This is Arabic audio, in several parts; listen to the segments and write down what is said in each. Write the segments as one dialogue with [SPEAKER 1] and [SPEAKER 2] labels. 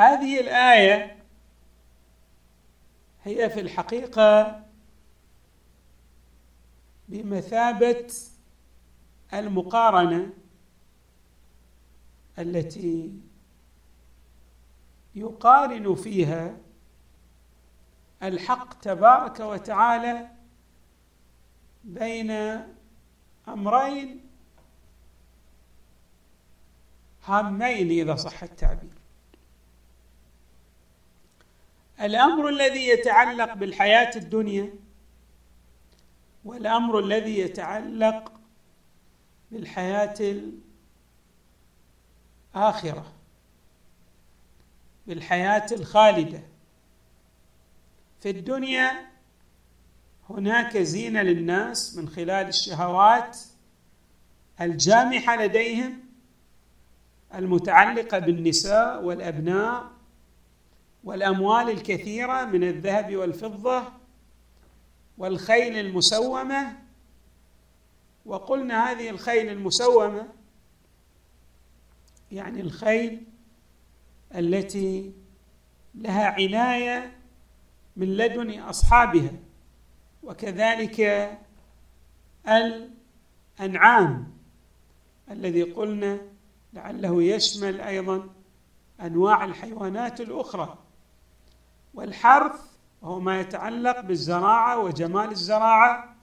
[SPEAKER 1] هذه الآية هي في الحقيقة بمثابة المقارنة التي يقارن فيها الحق تبارك وتعالى بين أمرين هامين إذا صح التعبير. الأمر الذي يتعلق بالحياة الدنيا والأمر الذي يتعلق بالحياة الآخرة بالحياة الخالدة. في الدنيا هناك زينة للناس من خلال الشهوات الجامحة لديهم المتعلقة بالنساء والأبناء والأموال الكثيرة من الذهب والفضة والخيل المسومة. وقلنا هذه الخيل المسومة يعني الخيل التي لها عناية من لدن أصحابها وكذلك الأنعام الذي قلنا لعله يشمل أيضا أنواع الحيوانات الأخرى. والحرث وهو ما يتعلق بالزراعة وجمال الزراعة.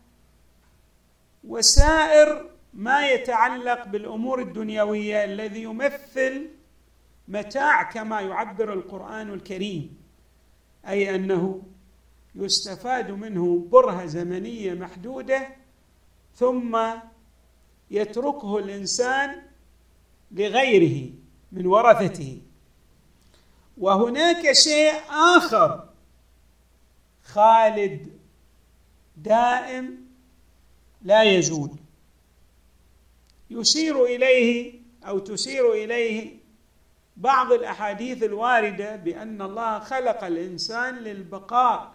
[SPEAKER 1] وسائر ما يتعلق بالأمور الدنيوية الذي يمثل متاع كما يعبر القرآن الكريم أي أنه يستفاد منه برهه زمنية محدودة ثم يتركه الإنسان لغيره من ورثته. وهناك شيء آخر. خالد دائم لا يزول. يشير إليه أو تشير إليه بعض الأحاديث الواردة بأن الله خلق الإنسان للبقاء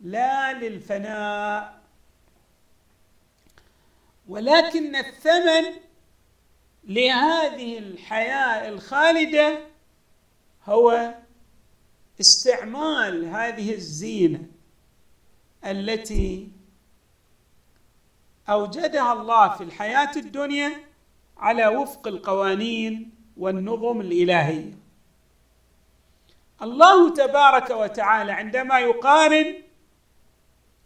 [SPEAKER 1] لا للفناء. ولكن الثمن لهذه الحياة الخالدة هو استعمال هذه الزينة التي أوجدها الله في الحياة الدنيا على وفق القوانين والنظم الإلهية. الله تبارك وتعالى عندما يقارن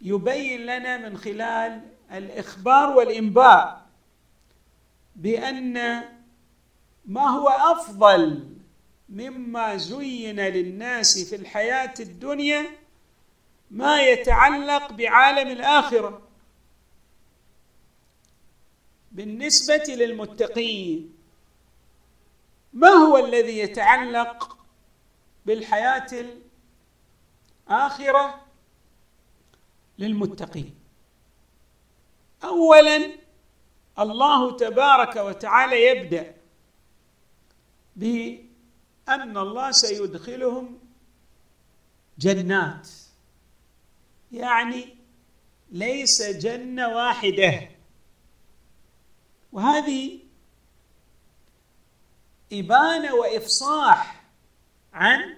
[SPEAKER 1] يبين لنا من خلال الإخبار والإنباء بأن ما هو أفضل مما زين للناس في الحياة الدنيا ما يتعلق بعالم الآخرة. بالنسبة للمتقين ما هو الذي يتعلق بالحياة الآخرة؟ للمتقين. اولا الله تبارك وتعالى يبدأ بان الله سيدخلهم جنات. يعني ليس جنة واحدة. وهذه إبانة وإفصاح عن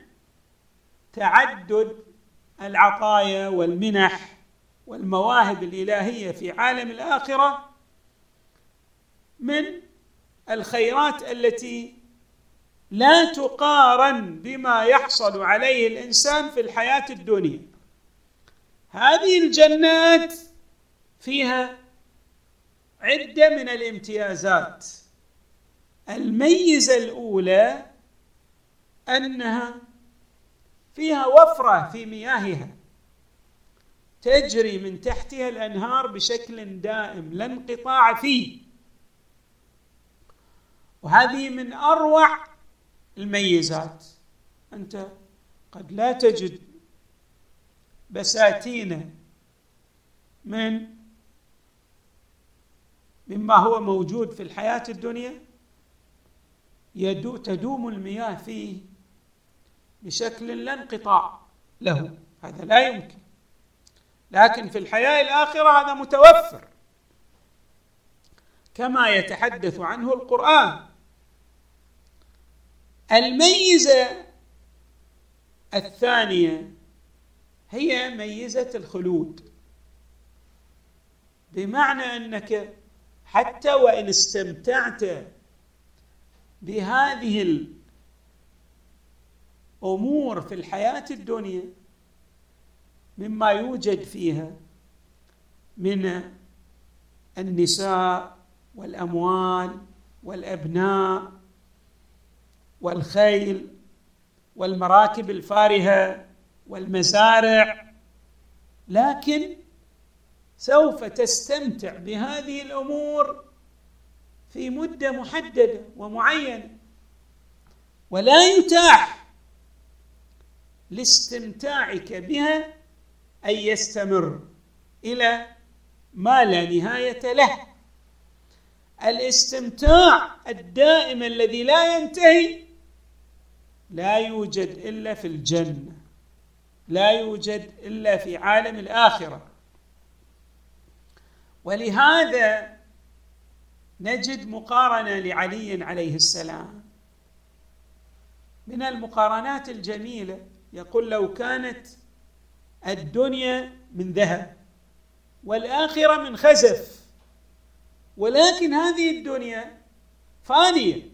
[SPEAKER 1] تعدد العطايا والمنح والمواهب الإلهية في عالم الآخرة من الخيرات التي لا تقارن بما يحصل عليه الإنسان في الحياة الدنيا. هذه الجنات فيها عدة من الامتيازات. الميزة الأولى أنها فيها وفرة في مياهها. تجري من تحتها الأنهار بشكل دائم لا انقطاع فيه. وهذه من أروع الميزات. أنت قد لا تجد بساتين من مما هو موجود في الحياة الدنيا يدو تدوم المياه فيه بشكل لا انقطاع له. هذا لا يمكن. لكن في الحياة الآخرة هذا متوفر. كما يتحدث عنه القرآن. الميزة الثانية هي ميزة الخلود. بمعنى أنك حتى وإن استمتعت بهذه الأمور في الحياة الدنيا مما يوجد فيها من النساء والأموال والأبناء والخيل والمراكب الفارهة والمزارع. لكن سوف تستمتع بهذه الأمور في مدة محددة ومعينة. ولا يتاح لاستمتاعك بها أن يستمر إلى ما لا نهاية له. الاستمتاع الدائم الذي لا ينتهي لا يوجد إلا في الجنة لا يوجد إلا في عالم الآخرة. ولهذا نجد مقارنة لعلي عليه السلام. من المقارنات الجميلة يقول لو كانت الدنيا من ذهب والآخرة من خزف ولكن هذه الدنيا فانية.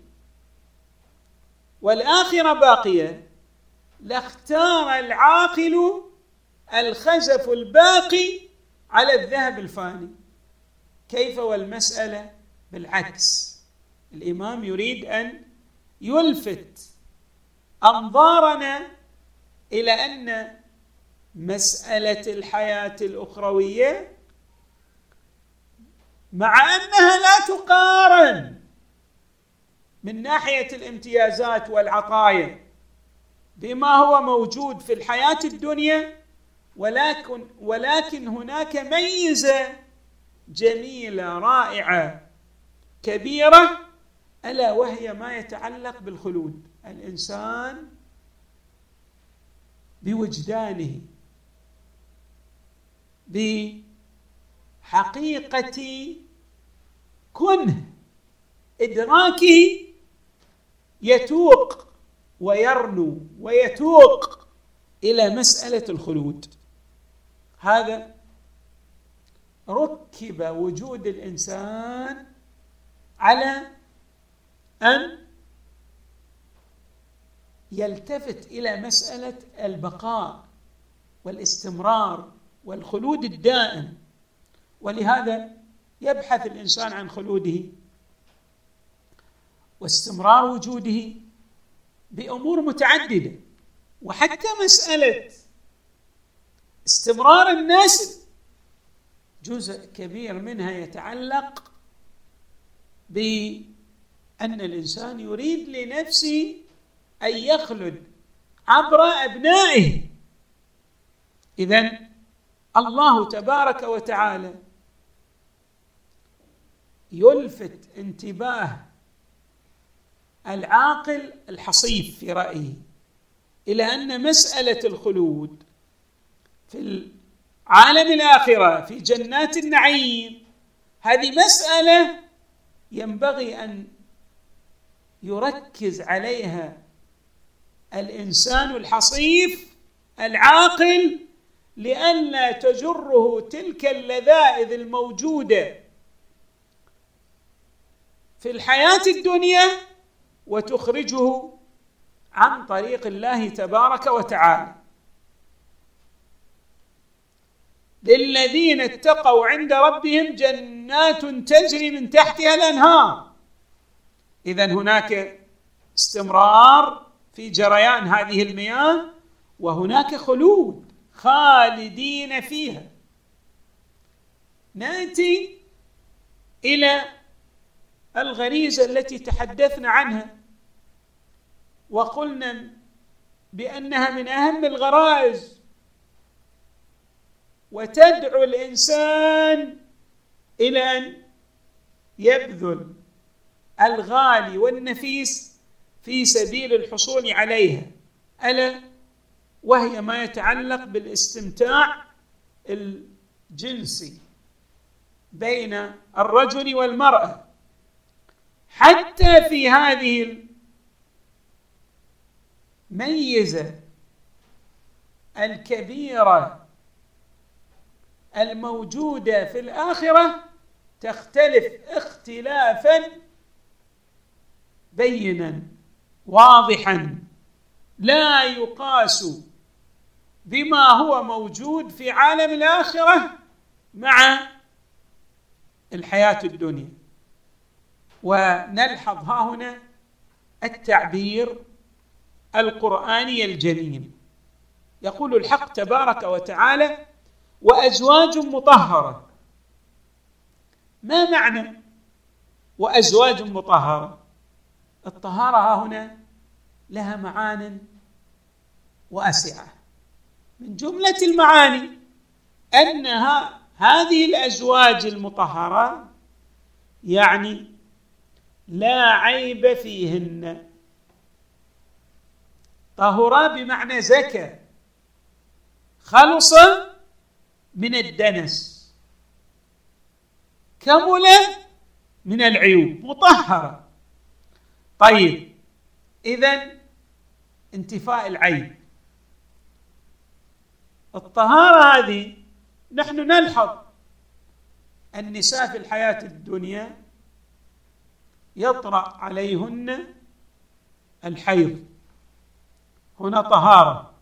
[SPEAKER 1] والآخرة باقية. لاختار العاقل الخزف الباقي على الذهب الفاني. كيف والمسألة؟ بالعكس. الإمام يريد أن يلفت أنظارنا إلى أن مسألة الحياة الأخروية مع أنها لا تقارن من ناحية الامتيازات والعطايا بما هو موجود في الحياة الدنيا ولكن ولكن هناك ميزة جميلة رائعة كبيرة ألا وهي ما يتعلق بالخلود. الإنسان بوجدانه بحقيقة كنه إدراكه يتوق ويرنو ويتوق إلى مسألة الخلود. هذا ركب وجود الإنسان على أن يلتفت إلى مسألة البقاء والاستمرار والخلود الدائم. ولهذا يبحث الإنسان عن خلوده. واستمرار وجوده بأمور متعددة. وحتى مسألة استمرار النسل جزء كبير منها يتعلق بأن الإنسان يريد لنفسه أن يخلد عبر أبنائه. اذا الله تبارك وتعالى يلفت انتباه العاقل الحصيف في رأيه إلى أن مسألة الخلود في عالم الآخرة في جنات النعيم هذه مسألة ينبغي أن يركز عليها الإنسان الحصيف العاقل لئلا تجره تلك اللذائذ الموجودة في الحياة الدنيا وتخرجه عن طريق الله تبارك وتعالى. للذين اتقوا عند ربهم جنات تجري من تحتها الأنهار. اذا هناك استمرار في جريان هذه المياه وهناك خلود خالدين فيها. نأتي إلى الغريزة التي تحدثنا عنها. وقلنا بأنها من أهم الغرائز. وتدعو الإنسان إلى أن يبذل الغالي والنفيس في سبيل الحصول عليها ألا وهي ما يتعلق بالاستمتاع الجنسي بين الرجل والمرأة. حتى في هذه الميزه الكبيرة الموجودة في الآخرة تختلف اختلافا بينا واضحا لا يقاس بما هو موجود في عالم الآخرة مع الحياة الدنيا. ونلحظ ها هنا التعبير القرآني الجليل. يقول الحق تبارك وتعالى وأزواج مطهرة. ما معنى وأزواج مطهرة؟ الطهارة ها هنا لها معان واسعة. من جملة المعاني انها هذه الأزواج المطهرة يعني لا عيب فيهن. طهرا بمعنى زكى خلص من الدنس. كمل من العيوب. مطهرة. طيب إذا انتفاء العيب الطهارة هذه نحن نلحظ النساء في الحياة الدنيا يطرأ عليهن الحيض. هنا طهارة.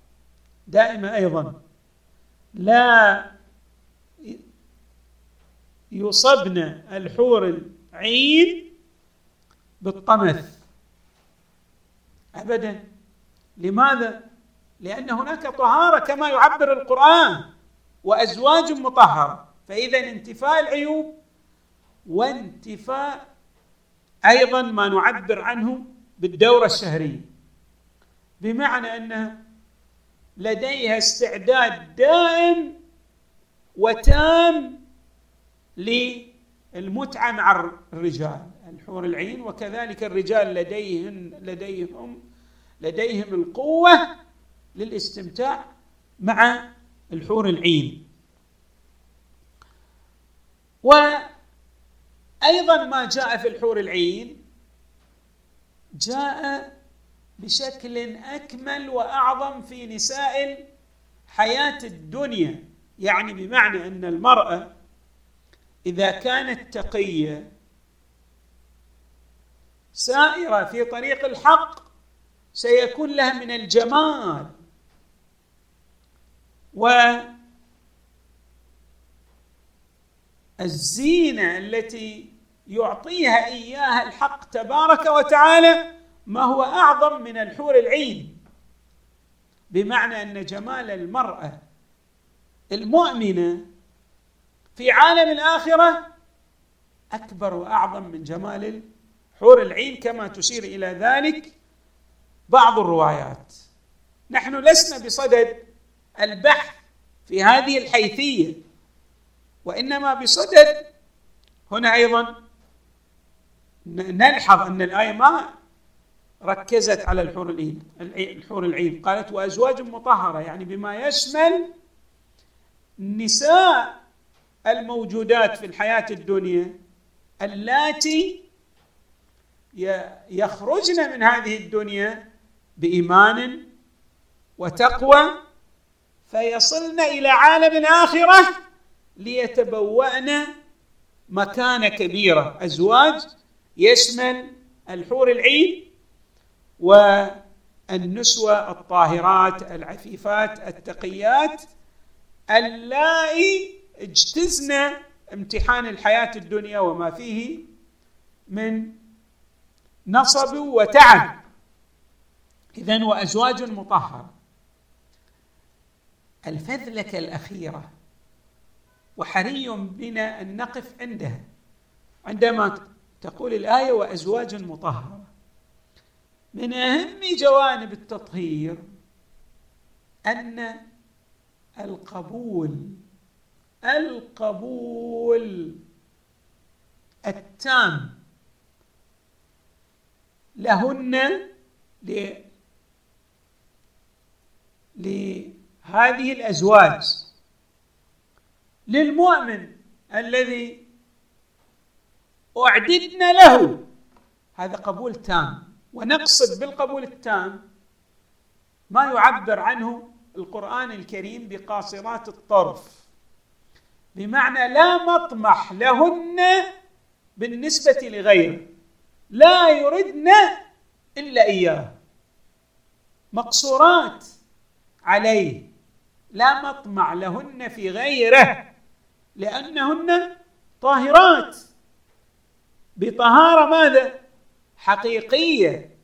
[SPEAKER 1] دائمة أيضا. لا يصبن الحور العين بالطمث. ابدا. لماذا؟ لأن هناك طهارة كما يعبر القرآن وأزواج مطهرة. فاذا انتفاء العيوب وانتفاء أيضا ما نعبر عنه بالدورة الشهرية. بمعنى انها لديها استعداد دائم وتام للمتعة مع الرجال الحور العين وكذلك الرجال لديهم لديهم لديهم القوة للاستمتاع مع الحور العين. وأيضا ما جاء في الحور العين جاء بشكل أكمل وأعظم في نساء حياه الدنيا. يعني بمعنى أن المرأة إذا كانت تقية سائرة في طريق الحق سيكون لها من الجمال. والزينه التي يعطيها إياها الحق تبارك وتعالى ما هو أعظم من الحور العين. بمعنى أن جمال المرأة المؤمنة في عالم الآخرة أكبر وأعظم من جمال حور العين كما تشير إلى ذلك بعض الروايات. نحن لسنا بصدد البحث في هذه الحيثية وإنما بصدد هنا أيضا نلحظ أن الآية ما ركزت على الحور العين الحور العين قالت وأزواج مطهرة يعني بما يشمل نساء الموجودات في الحياة الدنيا اللاتي يخرجن من هذه الدنيا بإيمان وتقوى فيصلن إلى عالم الاخره ليتبوأن مكانة كبيرة. أزواج يشمل الحور العين والنسوة الطاهرات العفيفات التقيات اللائي اجتزن امتحان الحياة الدنيا وما فيه من نصب وتعب. إذا وأزواج مطهرة. الفذلكة الأخيرة وحري بنا أن نقف عندها عندما تقول الآية وأزواج مطهرة. من أهم جوانب التطهير أن القبول القبول التام لهن لهذه الأزواج. للمؤمن الذي أعددنا له هذا قبول تام. ونقصد بالقبول التام ما يعبر عنه القرآن الكريم بقاصرات الطرف بمعنى لا مطمح لهن بالنسبة لغيره لا يردن إلا إياه مقصورات عليه لا مطمع لهن في غيره لأنهن طاهرات بطهارة ماذا؟ حقيقية.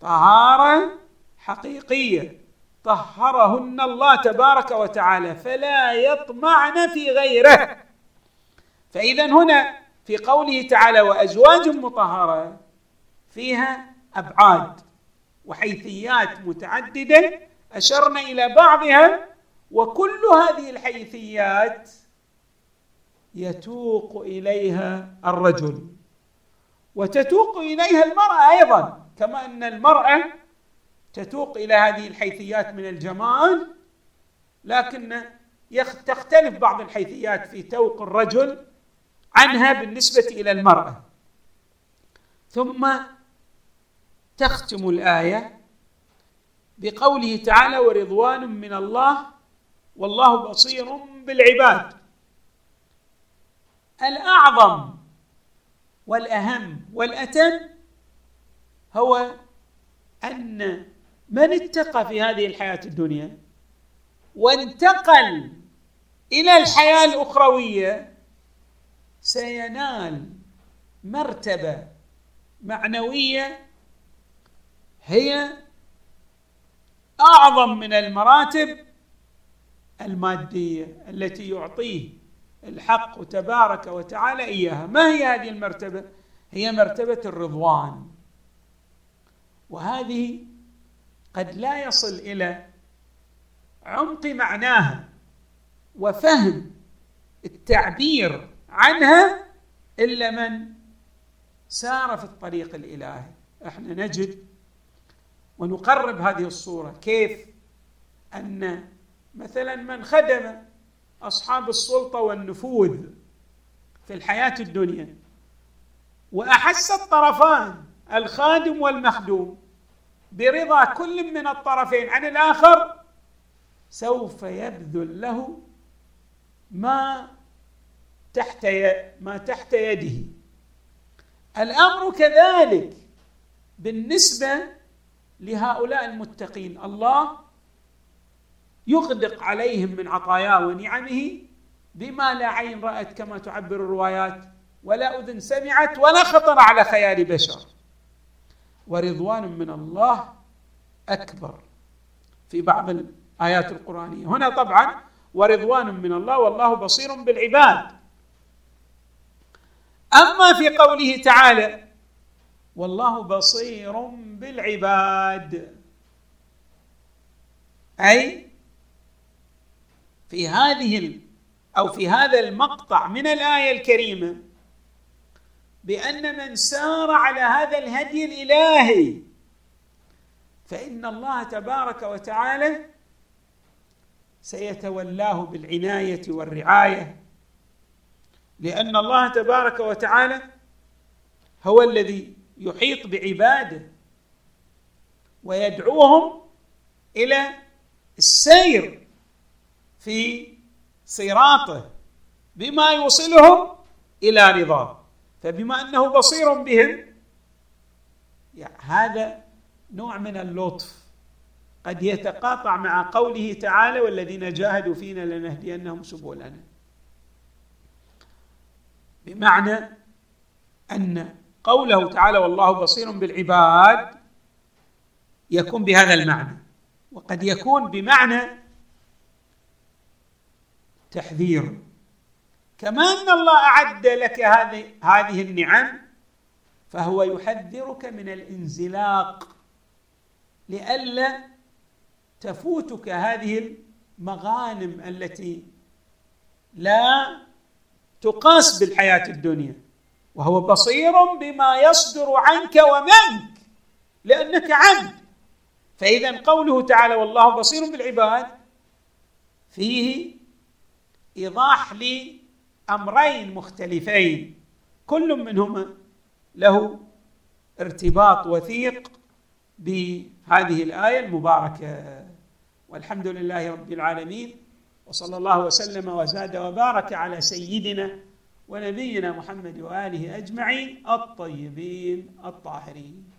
[SPEAKER 1] طهارة حقيقية. طهرهن الله تبارك وتعالى فلا يطمعن في غيره. فإذا هنا في قوله تعالى وأزواج مطهرة فيها أبعاد وحيثيات متعددة أشرنا إلى بعضها وكل هذه الحيثيات يتوق إليها الرجل. وتتوق إليها المرأة أيضا. كما أن المرأة تتوق إلى هذه الحيثيات من الجمال لكن تختلف بعض الحيثيات في توق الرجل عنها بالنسبة إلى المرأة. ثم تختم الآية بقوله تعالى ورضوان من الله والله بصير بالعباد. الأعظم والأهم والأتم هو أن من اتقى في هذه الحياة الدنيا وانتقل إلى الحياة الأخروية سينال مرتبة معنوية هي أعظم من المراتب المادية التي يعطيه الحق تبارك وتعالى إياها. ما هي هذه المرتبة؟ هي مرتبة الرضوان. وهذه قد لا يصل إلى عمق معناها وفهم التعبير عنها إلا من سار في الطريق الإلهي. إحنا نجد ونقرب هذه الصورة. كيف؟ أن مثلا من خدم أصحاب السلطة والنفوذ في الحياة الدنيا. وأحس الطرفان الخادم والمخدوم برضا كل من الطرفين. عن الآخر سوف يبذل له ما تحت ما تحت يده. الأمر كذلك بالنسبة لهؤلاء المتقين. الله يغدق عليهم من عطاياه ونعمه بما لا عين رأت كما تعبر الروايات. ولا أذن سمعت ولا خطر على خيال بشر. ورضوان من الله أكبر في بعض الآيات القرآنية. هنا طبعا ورضوان من الله والله بصير بالعباد. أما في قوله تعالى والله بصير بالعباد. أي في هذه أو في هذا المقطع من الآية الكريمة بأن من سار على هذا الهدي الإلهي فإن الله تبارك وتعالى سيتولاه بالعناية والرعاية لأن الله تبارك وتعالى هو الذي يحيط بعباده ويدعوهم إلى السير في صراطه بما يوصلهم إلى رضاه. فبما أنه بصير بهم يعني هذا نوع من اللطف. قد يتقاطع مع قوله تعالى والذين جاهدوا فينا لنهدينهم سبلنا. بمعنى أن قوله تعالى والله بصير بالعباد يكون بهذا المعنى. وقد يكون بمعنى تحذير. كما ان الله أعد لك هذه النعم فهو يحذرك من الانزلاق لئلا تفوتك هذه المغانم التي لا تقاس بالحياة الدنيا. وهو بصير بما يصدر عنك ومنك لأنك عبد. فإذا قوله تعالى والله بصير بالعباد فيه إيضاح لامرين مختلفين كل منهما له ارتباط وثيق بهذه الآية المباركة. والحمد لله رب العالمين وصلى الله وسلم وزاد وبارك على سيدنا ونبينا محمد وآله أجمعين الطيبين الطاهرين.